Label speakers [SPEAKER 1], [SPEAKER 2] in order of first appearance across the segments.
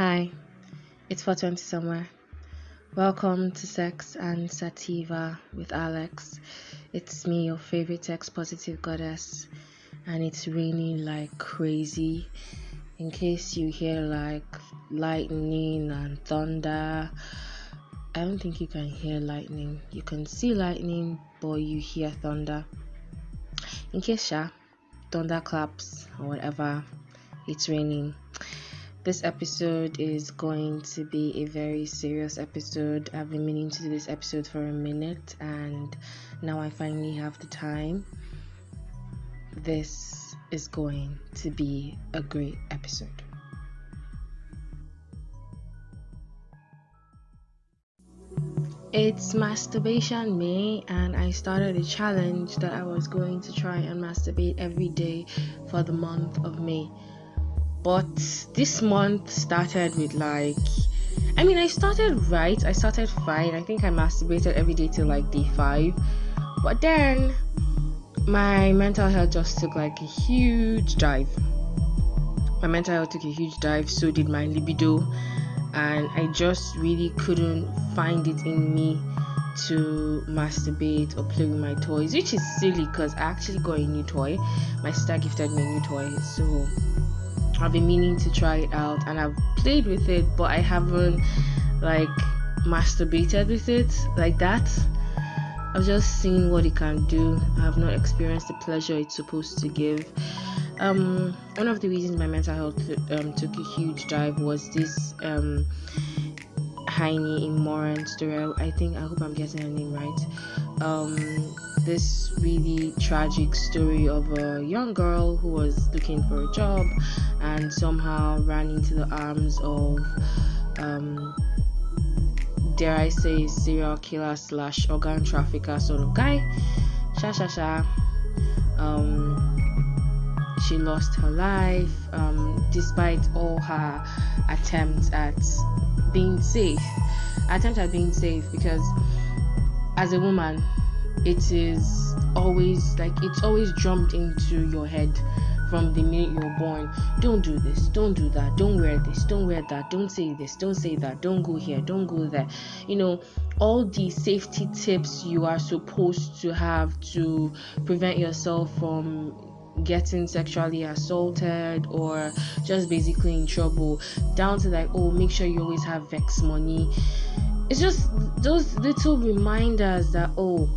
[SPEAKER 1] Hi, it's 420 somewhere. Welcome to Sex and Sativa with Alex. It's me, your favorite sex positive goddess, and it's raining like crazy. In case you hear like lightning and thunder, I don't think you can hear lightning. You can see lightning, but you hear thunder. In case, yeah, thunder claps or whatever, it's raining. This episode is going to be a very serious episode. I've been meaning to do this episode for a minute, and now I finally have the time. This is going to be a great episode. It's masturbation May, and I started a challenge that I was going to try and masturbate every day for the month of May. But this month started with like, I mean, I started right, I started fine. I think I masturbated every day till like day five, but then my mental health just took like a huge dive. My mental health took a huge dive, so did my libido and I just really couldn't find it in me to masturbate or play with my toys, which is silly because I actually got a new toy. My sister gifted me a new toy, so I've been meaning to try it out and I've played with it, but I haven't like masturbated with it like that. I've just seen what it can do. I have not experienced the pleasure it's supposed to give. Um, one of the reasons my mental health um, took a huge dive was this um, Hiny Umoren story. I think I hope I'm getting her name right. Um, this really tragic story of a young girl who was looking for a job and somehow ran into the arms of um, dare I say, serial killer slash organ trafficker sort of guy. Sha sha sha. Um, she lost her life um, despite all her attempts at being safe. Attempt at being safe because as a woman, it is always like it's always jumped into your head from the minute you're born. Don't do this, don't do that, don't wear this, don't wear that, don't say this, don't say that, don't go here, don't go there. You know, all the safety tips you are supposed to have to prevent yourself from getting sexually assaulted or just basically in trouble down to like oh make sure you always have vex money it's just those little reminders that oh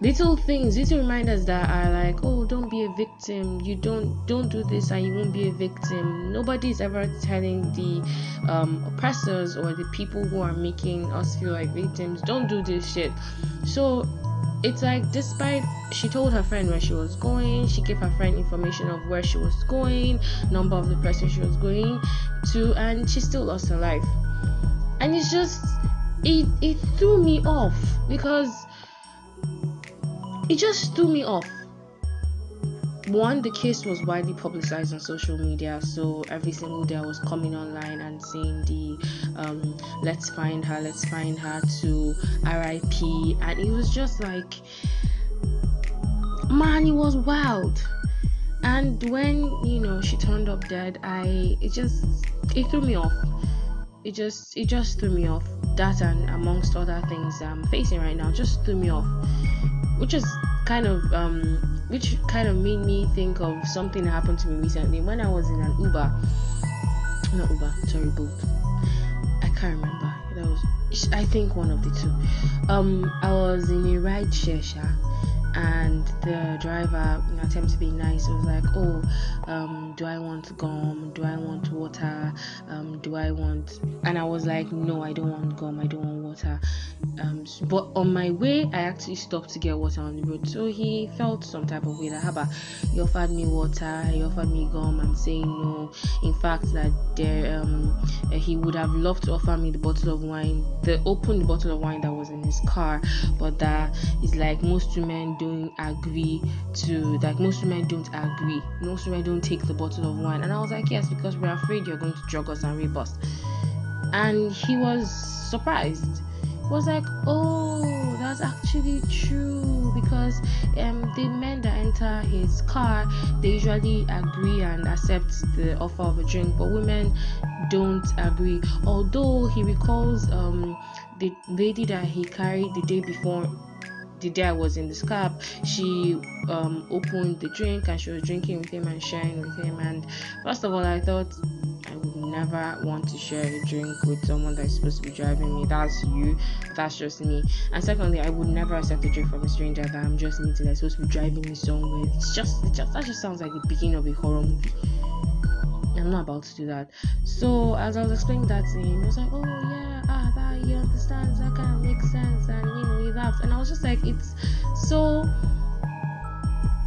[SPEAKER 1] little things little reminders that are like oh don't be a victim. You don't don't do this and you won't be a victim. Nobody's ever telling the um, oppressors or the people who are making us feel like victims don't do this shit. So it's like despite she told her friend where she was going she gave her friend information of where she was going number of the person she was going to and she still lost her life. And it's just it it threw me off because it just threw me off. One, the case was widely publicized on social media, so every single day I was coming online and seeing the um, let's find her, let's find her to RIP, and it was just like, man, it was wild. And when you know she turned up dead, I it just it threw me off. It just it just threw me off. That and amongst other things I'm facing right now just threw me off which is kind of um which kind of made me think of something that happened to me recently. When I was in an Uber not Uber sorry boat I can't remember. That was I think one of the two. Um I was in a ride share and the driver in attempt to be nice was like oh um, do i want gum? Do i want water? Um, do i want and i was like no i don't want gum i don't want water. Um, but on my way i actually stopped to get water on the road. So he felt some type of way that haba he offered me water he offered me gum i'm saying no. In fact that there um, he would have loved to offer me the bottle of wine the open bottle of wine that was in his car but that is like most women do don't agree to like most women don't agree. Most women don't take the bottle of wine. And i was like yes because we're afraid you're going to drug us and rape us. And he was surprised. He was like oh that's actually true. Because um the men that enter his car they usually agree and accept the offer of a drink. But women don't agree. Although he recalls um the lady that he carried the day before the day I was in the cab, she um, opened the drink and she was drinking with him and sharing with him. And first of all, I thought I would never want to share a drink with someone that's supposed to be driving me. That's you, that's just me. And secondly, I would never accept a drink from a stranger that I'm just meeting that's supposed to be driving me somewhere. It's just, it just that just sounds like the beginning of a horror movie. I'm not about to do that. So as I was explaining that to him, he was like, "Oh yeah, ah, that he understands. That kind of makes sense." And you know, he laughed, and I was just like, "It's so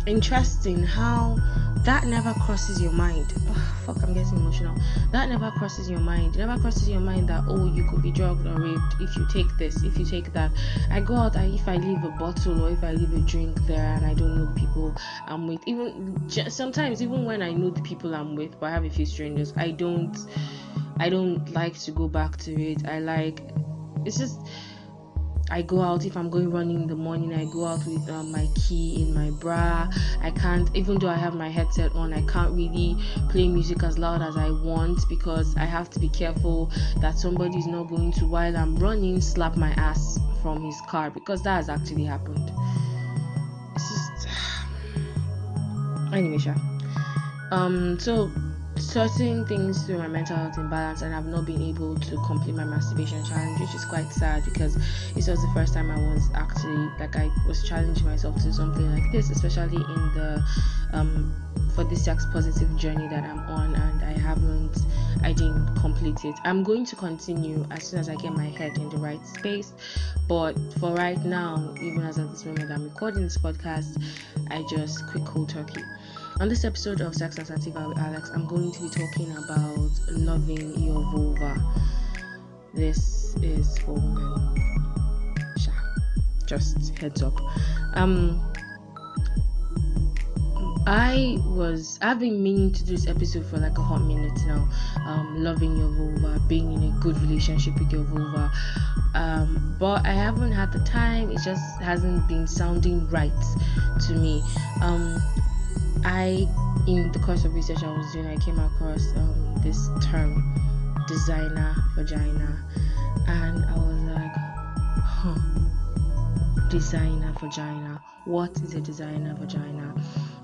[SPEAKER 1] interesting how that never crosses your mind. Fuck, I'm getting emotional. That never crosses your mind. It never crosses your mind that oh, you could be drugged or raped if you take this, if you take that. I go out, I, if I leave a bottle or if I leave a drink there and I don't know people I'm with. Even sometimes, even when I know the people I'm with, but I have a few strangers, I don't, I don't like to go back to it. I like, it's just I go out if I'm going running in the morning. I go out with um, my key in my bra. I can't, even though I have my headset on, I can't really play music as loud as I want because I have to be careful that somebody is not going to, while I'm running, slap my ass from his car because that has actually happened. It's just anyway, sure. Um, so certain things through my mental health imbalance and I've not been able to complete my masturbation challenge, which is quite sad because this was the first time I was actually like I was challenging myself to do something like this, especially in the um for this sex positive journey that I'm on and I haven't I didn't complete it. I'm going to continue as soon as I get my head in the right space. But for right now, even as at this moment I'm recording this podcast, I just quit cold turkey. On this episode of Sex and Sativa with Alex, I'm going to be talking about loving your vulva. This is for women. Just heads up. Um, I was I've been meaning to do this episode for like a hot minute now. Um, loving your vulva, being in a good relationship with your vulva. Um, but I haven't had the time. It just hasn't been sounding right to me. Um, I, in the course of research I was doing, I came across um, this term, designer vagina, and I was like, huh, designer vagina. What is a designer vagina?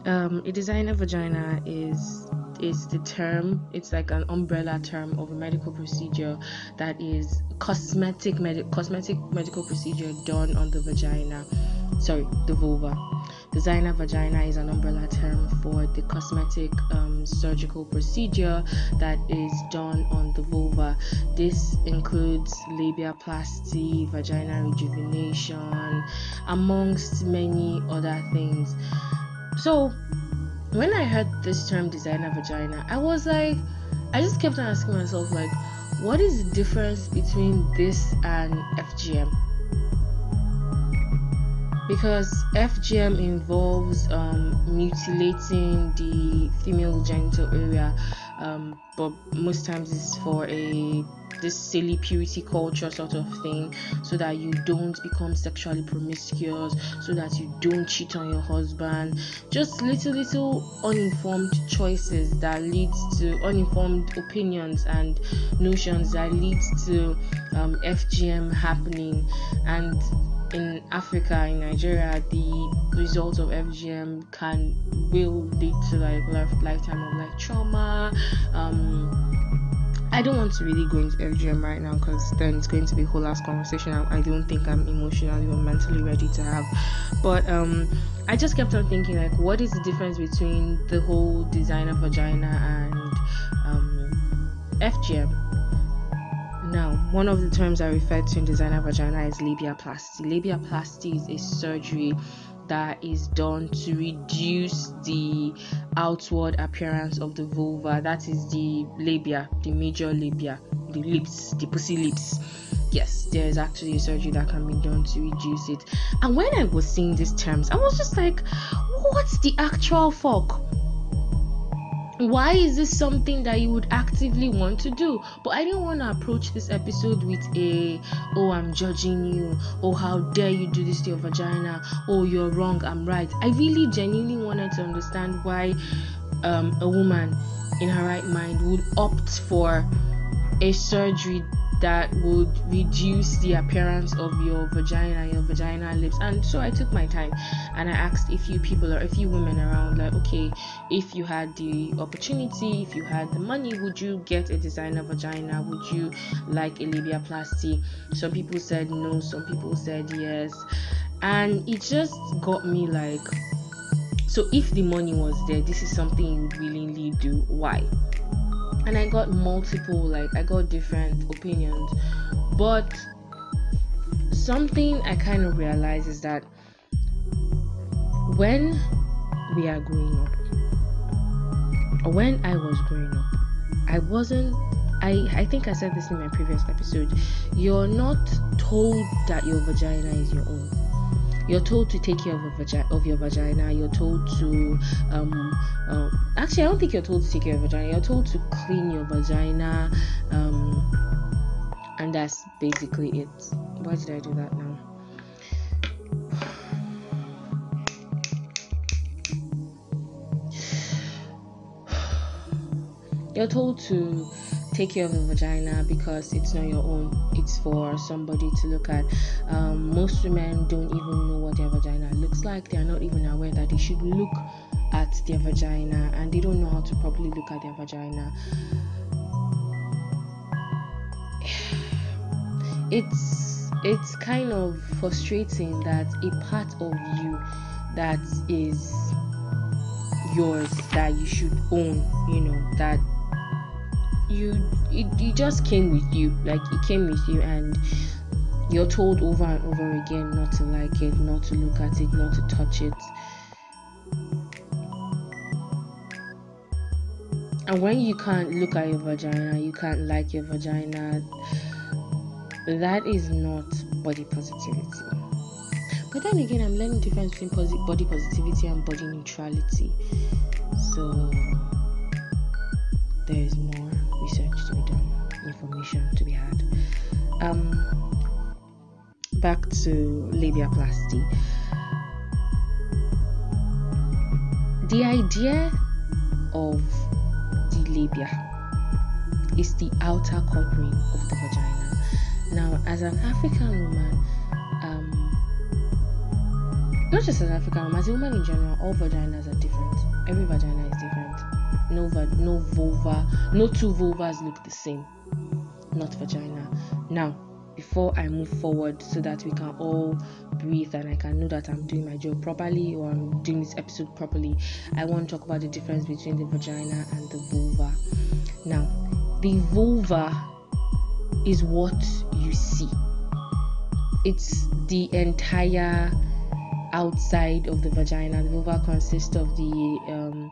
[SPEAKER 1] Um, a designer vagina is is the term it's like an umbrella term of a medical procedure that is cosmetic med- cosmetic medical procedure done on the vagina sorry the vulva designer vagina is an umbrella term for the cosmetic um, surgical procedure that is done on the vulva this includes labiaplasty vagina rejuvenation amongst many other things so when I heard this term designer vagina, I was like, I just kept on asking myself, like, what is the difference between this and FGM? Because FGM involves um, mutilating the female genital area, um, but most times it's for a this silly purity culture sort of thing so that you don't become sexually promiscuous so that you don't cheat on your husband. Just little little uninformed choices that leads to uninformed opinions and notions that leads to um, fgm happening. And in Africa, in Nigeria, the results of FGM can will lead to like life, lifetime of like trauma, um, I don't want to really go into FGM right now because then it's going to be a whole last conversation. I, I, don't think I'm emotionally or mentally ready to have. But um, I just kept on thinking like, what is the difference between the whole designer vagina and um, FGM? Now, one of the terms I referred to in designer vagina is labiaplasty. Labiaplasty is a surgery that is done to reduce the outward appearance of the vulva. That is the labia the major labia the lips the pussy lips. Yes there is actually a surgery that can be done to reduce it. And when i was seeing these terms i was just like what's the actual fuck why is this something that you would actively want to do? But i didn't want to approach this episode with a oh i'm judging you. Oh how dare you do this to your vagina? Oh you're wrong. I'm right. I really genuinely wanted to understand why um, a woman in her right mind would opt for a surgery that would reduce the appearance of your vagina, your vaginal lips. And so I took my time and I asked a few people or a few women around, like, okay, if you had the opportunity, if you had the money, would you get a designer vagina? Would you like a labiaplasty? Some people said no, some people said yes. And it just got me like, so if the money was there, this is something you willingly do. Why? And I got multiple, like, I got different opinions. But something I kind of realized is that when we are growing up, or when I was growing up, I wasn't. I, I think I said this in my previous episode. You're not told that your vagina is your own you're told to take care of, vagi- of your vagina. You're told to um, uh, actually i don't think you're told to take care of your vagina. You're told to clean your vagina um, and that's basically it. Why did i do that now? You're told to take care of your vagina because it's not your own. It's for somebody to look at. Um, most women don't even know what their vagina looks like. They are not even aware that they should look at their vagina and they don't know how to properly look at their vagina. It's it's kind of frustrating that a part of you that is yours that you should own you know that you it, it just came with you like it came with you and you're told over and over again not to like it not to look at it not to touch it. And when you can't look at your vagina you can't like your vagina that is not body positivity. But then again i'm learning the difference between posi- body positivity and body neutrality. So there is more research to be done, information to be had. Um, back to labiaplasty. The idea of the labia is the outer covering of the vagina. Now, as an African woman, um, not just as an African woman, as a woman in general, all vaginas are different. Every vagina no no vulva no two vulvas look the same. Not vagina. Now before i move forward so that we can all breathe and i can know that i'm doing my job properly or i'm doing this episode properly i want to talk about the difference between the vagina and the vulva. Now the vulva is what you see. It's the entire outside of the vagina. The vulva consists of the um,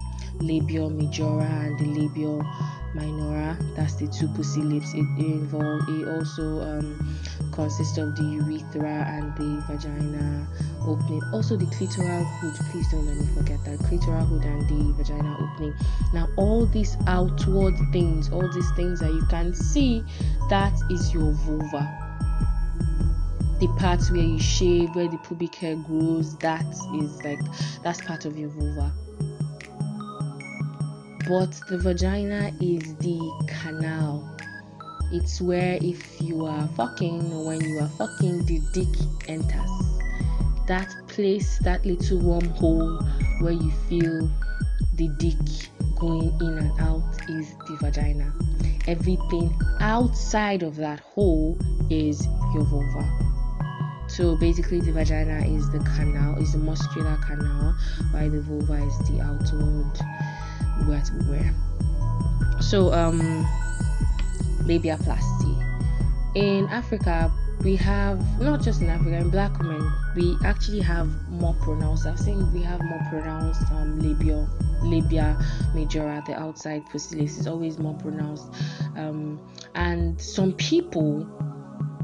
[SPEAKER 1] labial majora and the labial minora that's the two pussy lips it, it involves it also um, consists of the urethra and the vagina opening. Also the clitoral hood please don't let me forget that clitoral hood and the vagina opening. Now all these outward things all these things that you can see that is your vulva. The parts where you shave where the pubic hair grows that is like that's part of your vulva but the vagina is the canal. It's where if you are fucking when you are fucking the dick enters. That place that little wormhole where you feel the dick going in and out is the vagina. Everything outside of that hole is your vulva. So basically the vagina is the canal is the muscular canal while the vulva is the outward what we wear. So um labiaplasty. In Africa we have not just in Africa, in black women, we actually have more pronounced. I've seen we have more pronounced um, labia, labia majora, the outside pussy is always more pronounced. Um, and some people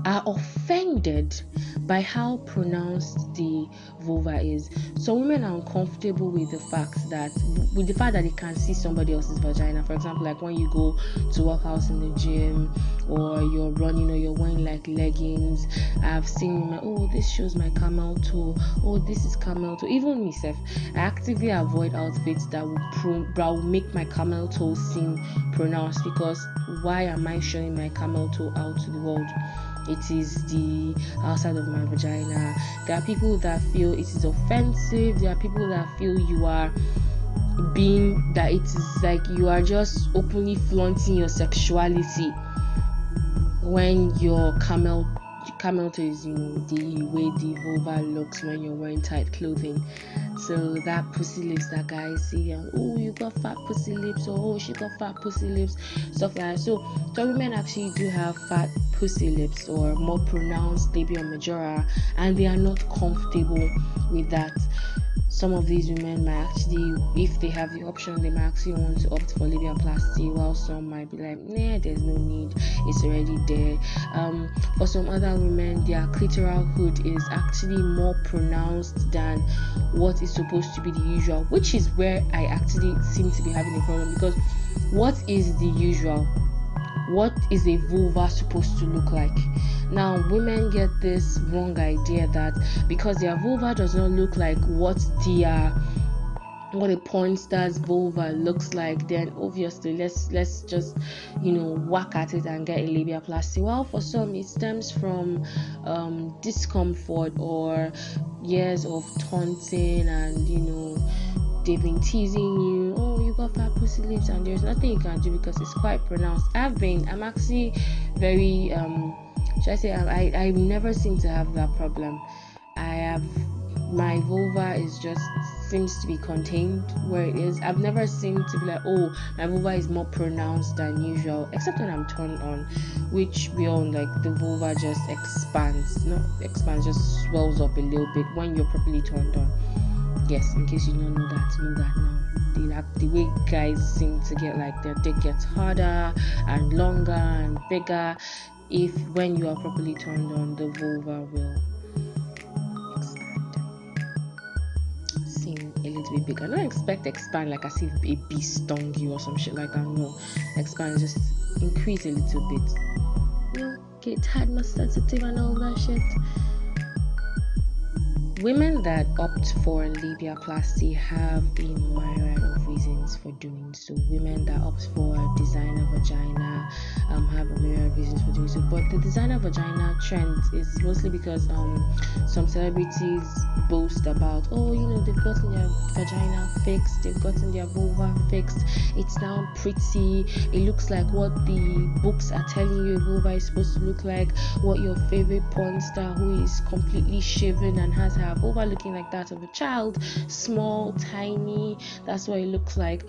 [SPEAKER 1] are offended by how pronounced the vulva is. Some women are uncomfortable with the fact that with the fact that they can see somebody else's vagina. For example, like when you go to work out in the gym or you're running or you're wearing like leggings. I've seen women, oh this shows my camel toe, oh this is camel toe. Even myself, I actively avoid outfits that will pro- that will make my camel toe seem pronounced because why am I showing my camel toe out to the world? It is the outside of my vagina. There are people that feel it is offensive. There are people that feel you are being that it is like you are just openly flaunting your sexuality when your camel camel toe is you know the way the vulva looks when you're wearing tight clothing. So that pussy lips that guys see and oh you got fat pussy lips. Or oh she got fat pussy lips. Stuff like that. So some women actually do have fat pussy lips or more pronounced labia majora and they are not comfortable with that. Some of these women might actually, if they have the option, they might actually want to opt for labiaplasty, while some might be like, nah, there's no need, it's already there. Um, for some other women, their clitoral hood is actually more pronounced than what is supposed to be the usual, which is where I actually seem to be having a problem because what is the usual? What is a vulva supposed to look like? Now, women get this wrong idea that because their vulva does not look like what their what a porn star's vulva looks like, then obviously let's let's just you know whack at it and get a labiaplasty. Well, for some it stems from um, discomfort or years of taunting and you know they've been teasing you. Oh, you got fat pussy lips, and there's nothing you can do because it's quite pronounced. I've been, I'm actually very um should I say I, I never seem to have that problem. I have my vulva is just seems to be contained where it is. I've never seemed to be like, oh, my vulva is more pronounced than usual, except when I'm turned on, which all like the vulva just expands, not expands, just swells up a little bit when you're properly turned on. Yes, in case you don't know that, know that now. The, like, the way guys seem to get like their dick gets harder and longer and bigger if when you are properly turned on the vulva will little bit bigger. Don't expect expand like as if a bee stung you or some shit like that no. Expand just increase a little bit. You know get not sensitive and all that shit Women that opt for labiaplasty have a myriad of reasons for doing so. Women that opt for designer vagina um, have a myriad of reasons for doing so. But the designer vagina trend is mostly because um, some celebrities boast about, oh, you know, they've gotten their vagina fixed, they've gotten their vulva fixed, it's now pretty, it looks like what the books are telling you a vulva is supposed to look like, what your favorite porn star who is completely shaven and has her have over looking like that of a child small tiny that's what it looks like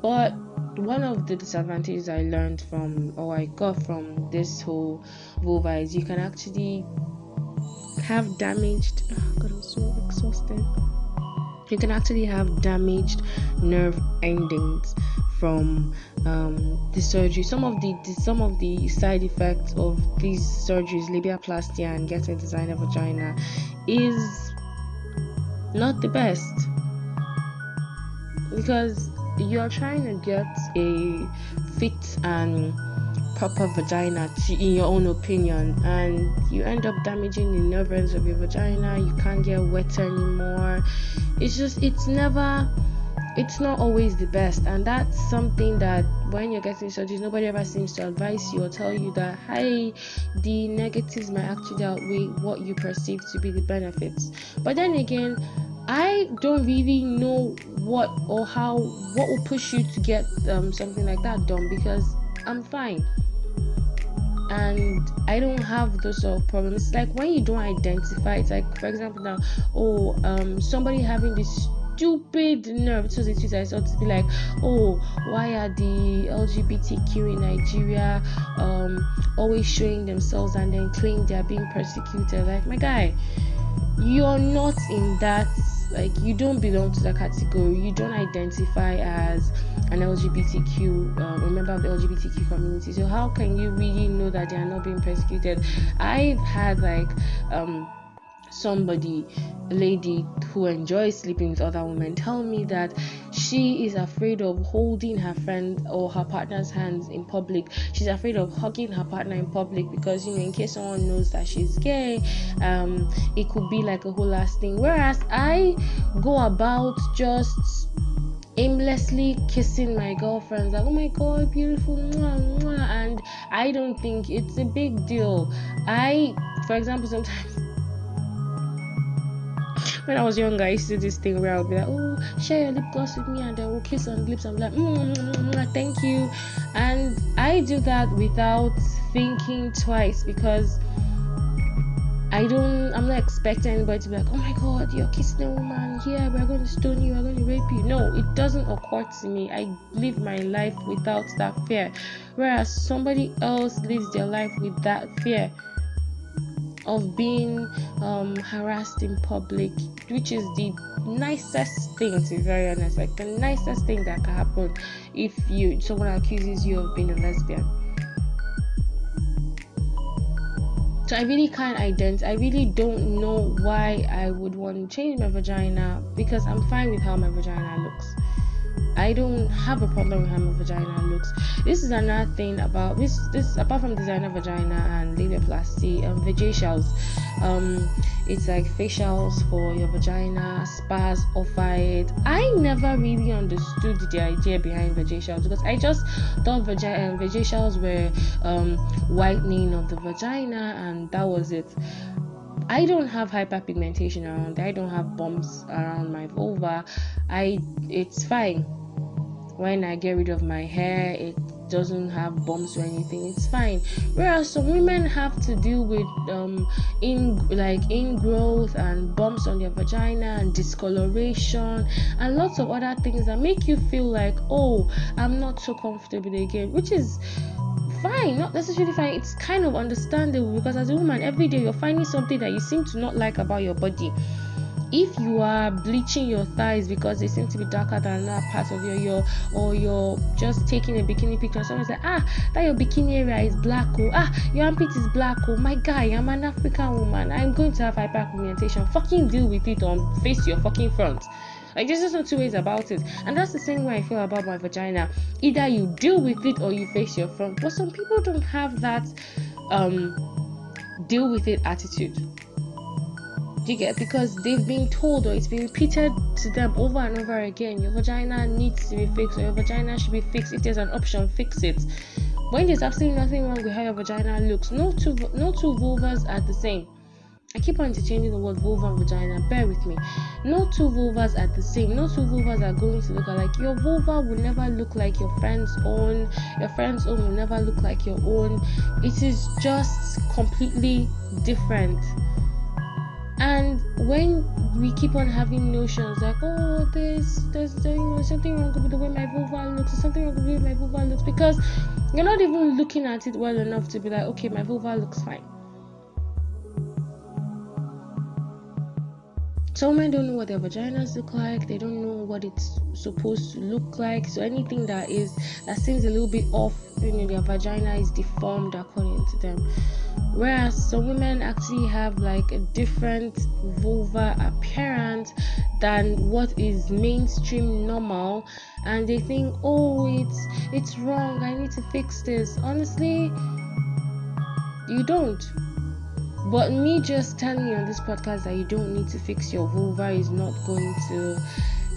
[SPEAKER 1] but one of the disadvantages i learned from or i got from this whole vulva is you can actually have damaged oh god i'm so exhausted you can actually have damaged nerve endings from um, the surgery. Some of the, the, some of the side effects of these surgeries, labiaplasty and getting designer vagina, is not the best. Because you're trying to get a fit and proper vagina to, in your own opinion and you end up damaging the nerves of your vagina you can't get wet anymore. It's just it's never it's not always the best and that's something that when you're getting surgery nobody ever seems to advise you or tell you that hey the negatives might actually outweigh what you perceive to be the benefits but then again i don't really know what or how what will push you to get um, something like that done because i'm fine and I don't have those sort of problems. Like when you don't identify, it's like for example now, oh, um, somebody having this stupid nerve to the Twitter. I to be like, oh, why are the LGBTQ in Nigeria um, always showing themselves and then claim they are being persecuted? Like, my guy, you're not in that like you don't belong to that category you don't identify as an lgbtq um, a member of the lgbtq community so how can you really know that they are not being persecuted i've had like um somebody a lady who enjoys sleeping with other women tell me that she is afraid of holding her friend or her partner's hands in public she's afraid of hugging her partner in public because you know in case someone knows that she's gay um it could be like a whole last thing whereas i go about just aimlessly kissing my girlfriends like oh my god beautiful mwah, mwah. and i don't think it's a big deal i for example sometimes when I was younger, I used to do this thing where I would be like, "Oh, share your lip gloss with me," and then we'll kiss on lips. I'm like, mm, mm, mm, "Thank you," and I do that without thinking twice because I don't. I'm not expecting anybody to be like, "Oh my God, you're kissing a woman. Yeah, we're going to stone you. We're going to rape you." No, it doesn't occur to me. I live my life without that fear, whereas somebody else lives their life with that fear of being um, harassed in public, which is the nicest thing to be very honest, like the nicest thing that can happen if you someone accuses you of being a lesbian. So I really can't identify. I really don't know why I would want to change my vagina because I'm fine with how my vagina looks. I don't have a problem with how my vagina looks. This is another thing about this. This apart from designer vagina and labiaplasty and vajacials, um, it's like facials for your vagina, spas offer it. I never really understood the idea behind vajacials because I just thought vagi- um, vajacials were um, whitening of the vagina and that was it. I don't have hyperpigmentation around. I don't have bumps around my vulva. I it's fine when I get rid of my hair, it doesn't have bumps or anything. It's fine. Whereas some women have to deal with um in like ingrowth and bumps on their vagina and discoloration and lots of other things that make you feel like, oh, I'm not so comfortable again, which is fine, not necessarily fine. It's kind of understandable because as a woman, every day you're finding something that you seem to not like about your body if you are bleaching your thighs because they seem to be darker than another part of your your or you're just taking a bikini picture someone say ah that your bikini area is black oh. Ah your armpit is black oh. My guy i'm an african woman. I'm going to have hyperpigmentation. Fucking deal with it on face your fucking front. Like there's just no two ways about it. And that's the same way i feel about my vagina. Either you deal with it or you face your front. But some people don't have that um deal with it attitude you get because they've been told or it's been repeated to them over and over again your vagina needs to be fixed or your vagina should be fixed if there's an option fix it when there's absolutely nothing wrong with how your vagina looks no two no two vulvas are the same I keep on interchanging the word vulva and vagina. Bear with me. No two vulvas are the same. No two vulvas are going to look alike. Your vulva will never look like your friend's own. Your friend's own will never look like your own. It is just completely different and when we keep on having notions like oh there's there's you know something wrong with the way my vulva looks or something wrong with my vulva looks because you're not even looking at it well enough to be like okay my vulva looks fine some men don't know what their vaginas look like they don't know what it's supposed to look like. So anything that is that seems a little bit off you know their vagina is deformed according to them. Whereas some women actually have like a different vulva appearance than what is mainstream normal and they think oh it's it's wrong i need to fix this. Honestly you don't but me just telling you on this podcast that you don't need to fix your vulva is not going to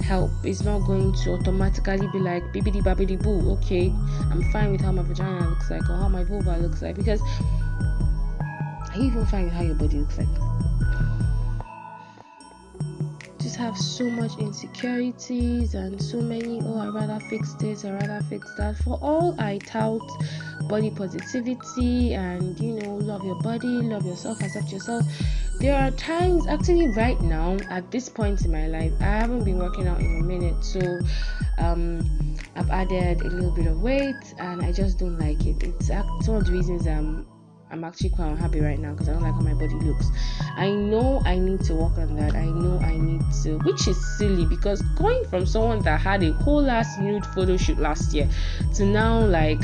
[SPEAKER 1] help. It's not going to automatically be like bibbidi babbidi boo. Okay, I'm fine with how my vagina looks like or how my vulva looks like because are you even fine with how your body looks like? Have so much insecurities and so many. Oh, I rather fix this. I rather fix that. For all I tout body positivity and you know love your body love yourself accept yourself there are times actually right now at this point in my life i haven't been working out in a minute so um i've added a little bit of weight and i just don't like it it's one of the reasons i'm I'm actually quite unhappy right now because I don't like how my body looks. I know I need to work on that. I know I need to, which is silly because going from someone that had a whole ass nude photo shoot last year to now like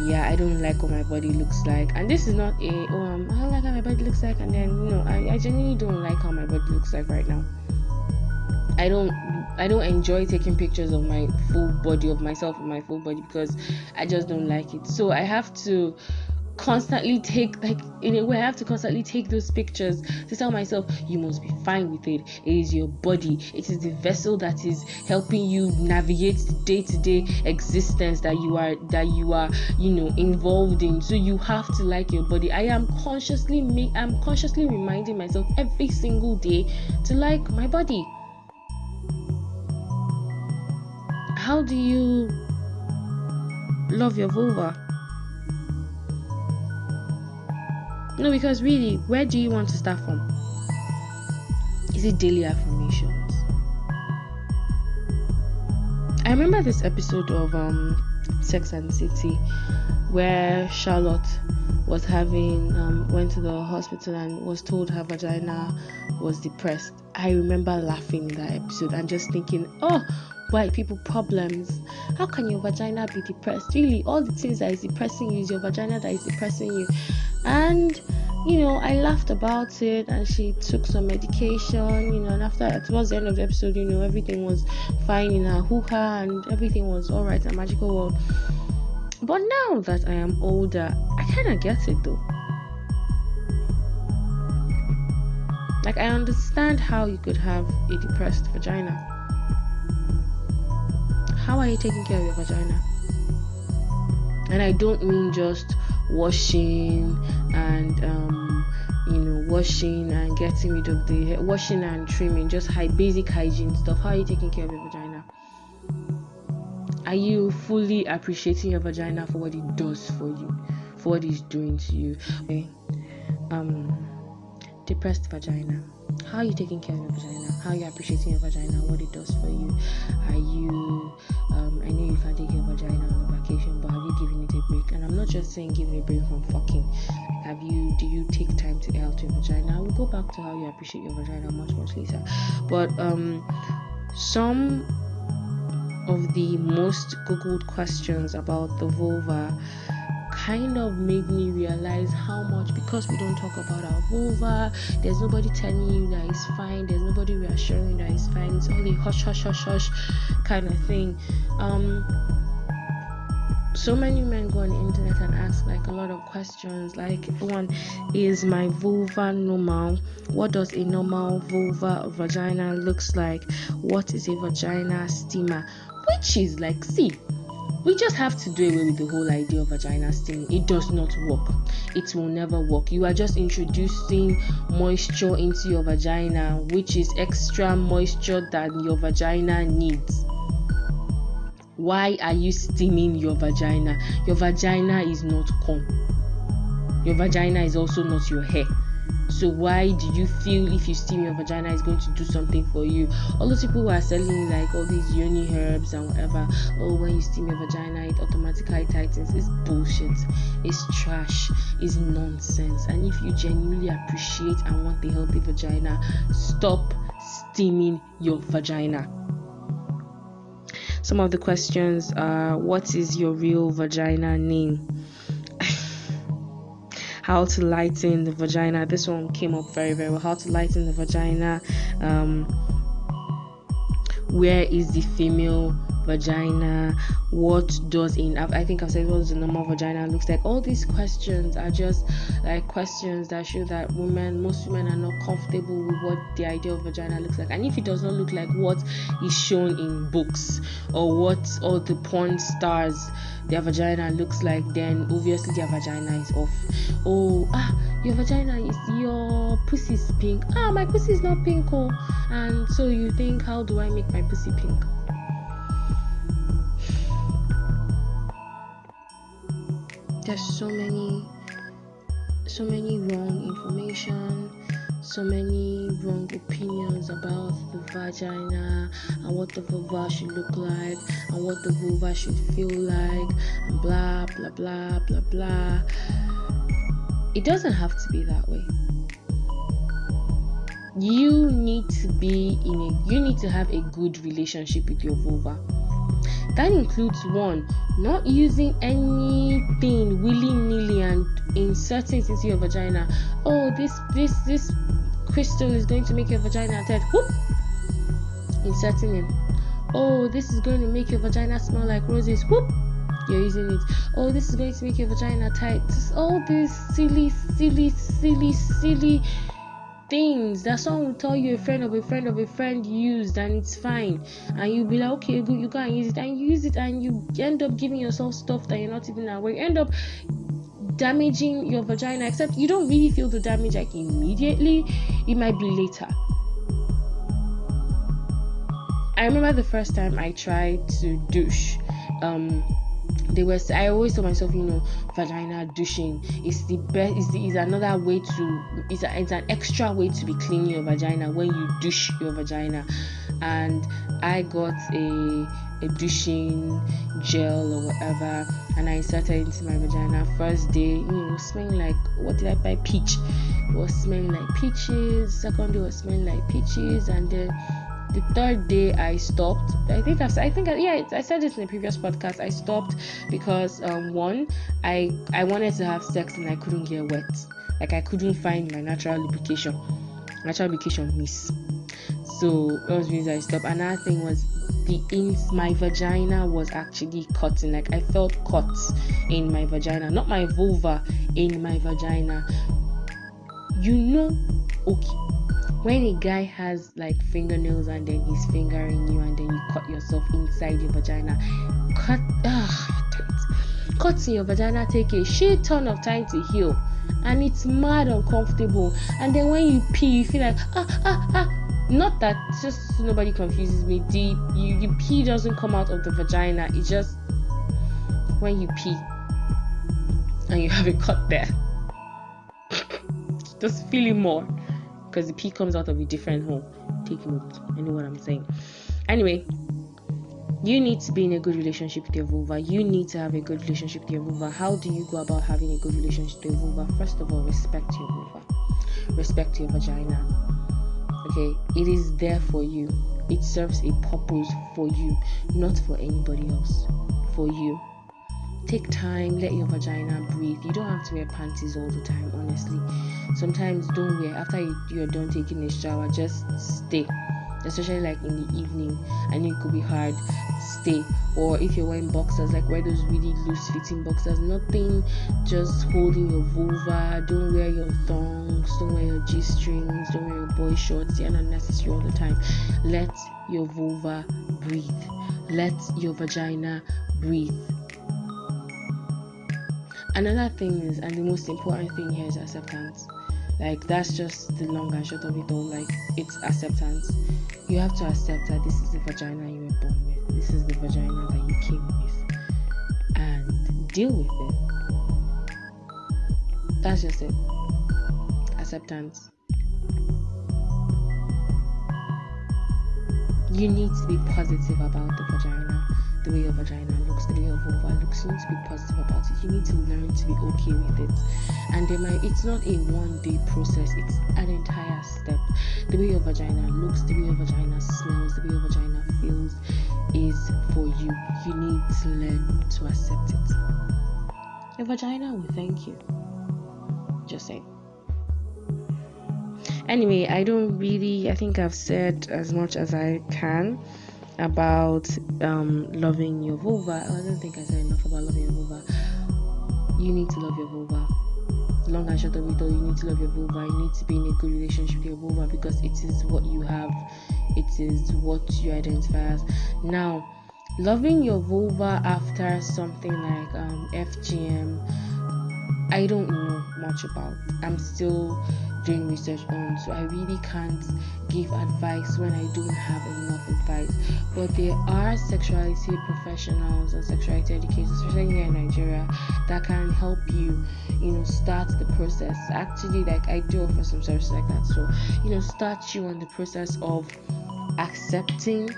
[SPEAKER 1] yeah, I don't like what my body looks like. And this is not a oh um, I don't like how my body looks like and then you know I, I genuinely don't like how my body looks like right now. I don't I don't enjoy taking pictures of my full body of myself and my full body because I just don't like it. So I have to constantly take like in a way I have to constantly take those pictures to tell myself you must be fine with it. It is your body. It is the vessel that is helping you navigate the day-to-day existence that you are that you are, you know, involved in. So you have to like your body. I am consciously make I'm consciously reminding myself every single day to like my body. How do you love your vulva? No, because really, where do you want to start from? Is it daily affirmations? I remember this episode of um, Sex and City where Charlotte was having um, went to the hospital and was told her vagina was depressed. I remember laughing in that episode and just thinking, oh, white people problems. How can your vagina be depressed? Really, all the things that is depressing you is your vagina that is depressing you. And you know, I laughed about it and she took some medication, you know, and after towards the end of the episode, you know, everything was fine in her hookah and everything was alright in a magical world. But now that I am older, I kinda get it though. Like I understand how you could have a depressed vagina how are you taking care of your vagina? And I don't mean just washing and um, you know washing and getting rid of the washing and trimming, just high basic hygiene stuff. How are you taking care of your vagina? Are you fully appreciating your vagina for what it does for you, for what it's doing to you? Okay. Um, depressed vagina how are you taking care of your vagina? How are you appreciating your vagina? What it does for you? Are you um, i know you can't take your vagina on a vacation but have you given it a break? And i'm not just saying giving a break from fucking. Have you do you take time to air out your vagina? I will go back to how you appreciate your vagina much much later. But um some of the most googled questions about the vulva kind of made me realize how much because we don't talk about our vulva, there's nobody telling you that it's fine, there's nobody reassuring that it's fine, it's only hush hush hush hush kind of thing. Um so many men go on the internet and ask like a lot of questions like one is my vulva normal? What does a normal vulva vagina looks like? What is a vagina steaming? Which is like see we just have to do away with the whole idea of vagina steaming. It does not work. It will never work. You are just introducing moisture into your vagina, which is extra moisture that your vagina needs. Why are you steaming your vagina? Your vagina is not corn. Your vagina is also not your hair. So why do you feel if you steam your vagina is going to do something for you? All those people who are selling like all these yoni herbs and whatever, oh when you steam your vagina it automatically tightens. It's bullshit. It's trash. It's nonsense. And if you genuinely appreciate and want the healthy vagina, stop steaming your vagina. Some of the questions are what is your real vagina name? How to lighten the vagina. This one came up very, very well. How to lighten the vagina. Um, where is the female vagina what does in i think i've said what does the normal vagina looks like all these questions are just like questions that show that women most women are not comfortable with what the idea of vagina looks like and if it does not look like what is shown in books or what all the porn stars their vagina looks like then obviously their vagina is off. Oh ah your vagina is your pussy is pink. Ah my pussy is not pink oh. And so you think how do i make my pussy pink? There's so many so many wrong information so many wrong opinions about the vagina and what the vulva should look like and what the vulva should feel like and blah blah blah blah blah. It doesn't have to be that way. You need to be in a you need to have a good relationship with your vulva. That includes one not using anything willy-nilly and inserting into your vagina. Oh this this this crystal is going to make your vagina tight whoop! Inserting it. Oh this is going to make your vagina smell like roses. Whoop! You're using it. Oh this is going to make your vagina tight. All these silly silly silly silly things. That someone will tell you a friend of a friend of a friend used and it's fine. And you'll be like okay good you go and use it and you use it and you end up giving yourself stuff that you're not even aware. You end up damaging your vagina except you don't really feel the damage like immediately. It might be later. I remember the first time i tried to douche um they were i always tell myself you know vagina douching is the best is is another way to is it's an extra way to be cleaning your vagina when you douche your vagina. And i got a a douching gel or whatever and i inserted into my vagina. First day you know smelling like what did i buy? Peach. It was smelling like peaches. Second day was smelling like peaches. And then the third day I stopped. I think I've, I think yeah I said this in the previous podcast. I stopped because um, one I I wanted to have sex and I couldn't get wet. Like I couldn't find my natural lubrication. Natural lubrication miss. So that was the reason I stopped. Another thing was the ins my vagina was actually cutting. Like I felt cuts in my vagina, not my vulva, in my vagina. You know, okay when a guy has like fingernails and then he's fingering you and then you cut yourself inside your vagina cut ah cuts in your vagina take a shit ton of time to heal and it's mad uncomfortable. And then when you pee you feel like ah ah ah. Not that just nobody confuses me. The you, you pee doesn't come out of the vagina. It just when you pee and you have a cut there just feeling more because the pee comes out of a different hole. Take note. I know what I'm saying. Anyway, you need to be in a good relationship with your vulva. You need to have a good relationship with your vulva. How do you go about having a good relationship with your vulva? First of all, respect your vulva, respect your vagina. Okay, it is there for you. It serves a purpose for you, not for anybody else. For you take time let your vagina breathe. You don't have to wear panties all the time honestly. Sometimes don't wear after you, you're done taking a shower just stay. Especially like in the evening. I know it could be hard stay. Or if you're wearing boxers like wear those really loose fitting boxers. Nothing just holding your vulva. Don't wear your thongs. Don't wear your g-strings. Don't wear your boy shorts. They're not necessary all the time. Let your vulva breathe. Let your vagina breathe another thing is and the most important thing here is acceptance. Like that's just the long and short of it all. Like it's acceptance. You have to accept that this is the vagina you were born with. This is the vagina that you came with. And deal with it. That's just it. Acceptance. You need to be positive about the vagina the way your vagina looks, the way your vulva looks. You need to be positive about it. You need to learn to be okay with it. And there might it's not a one day process, it's an entire step. The way your vagina looks, the way your vagina smells, the way your vagina feels is for you. You need to learn to accept it. Your vagina will thank you. Just say. Anyway, I don't really I think I've said as much as I can about um, loving your vulva. I don't think I said enough about loving your vulva. You need to love your vulva. Long and short of it all, you need to love your vulva. You need to be in a good relationship with your vulva because it is what you have, it is what you identify as. Now, loving your vulva after something like um, FGM, I don't know much about. I'm still doing research on, so I really can't give advice when I don't have enough advice. But there are sexuality professionals and sexuality educators, especially here in Nigeria, that can help you, you know, start the process. Actually, like I do offer some services like that, so you know, start you on the process of accepting,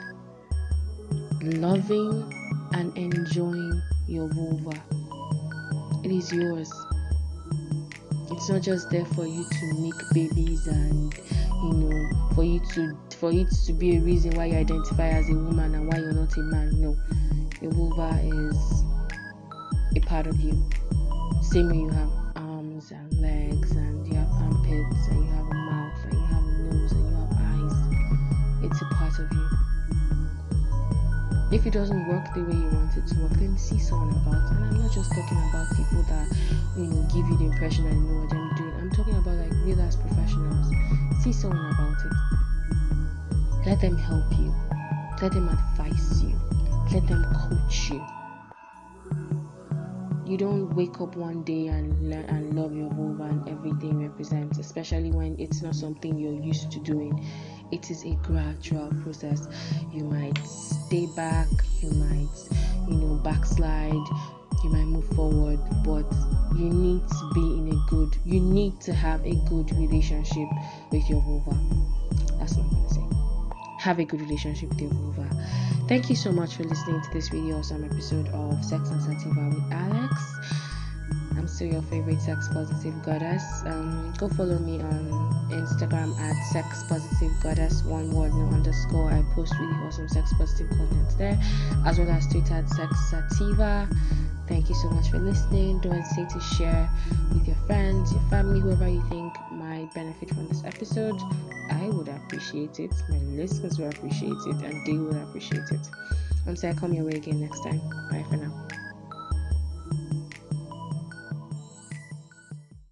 [SPEAKER 1] loving, and enjoying your vulva. It is yours it's not just there for you to make babies and you know for you to for it to be a reason why you identify as a woman and why you're not a man. No. Your vulva is a part of you. Same way you have arms and legs and you have armpits and you have a mouth and you have a nose and you have eyes. It's a part of you if it doesn't work the way you want it to work, then see someone about. It. And I'm not just talking about people that you know give you the impression I know what I'm doing. I'm talking about like real as professionals. See someone about it. Let them help you. Let them advise you. Let them coach you. You don't wake up one day and learn and love your vulva and everything represents, especially when it's not something you're used to doing it is a gradual process. You might stay back, you might, you know, backslide, you might move forward, but you need to be in a good, you need to have a good relationship with your vulva. That's what I'm gonna say. Have a good relationship with your vulva. Thank you so much for listening to this video, some episode of Sex and Sativa with Alex. I'm still your favorite sex positive goddess. Um, go follow me on Instagram at sex positive goddess, one word, no underscore. I post really awesome sex positive content there, as well as Twitter at sex sativa. Thank you so much for listening. Don't hesitate to share with your friends, your family, whoever you think might benefit from this episode. I would appreciate it. My listeners will appreciate it, and they will appreciate it. Until I come your way again next time. Bye for now.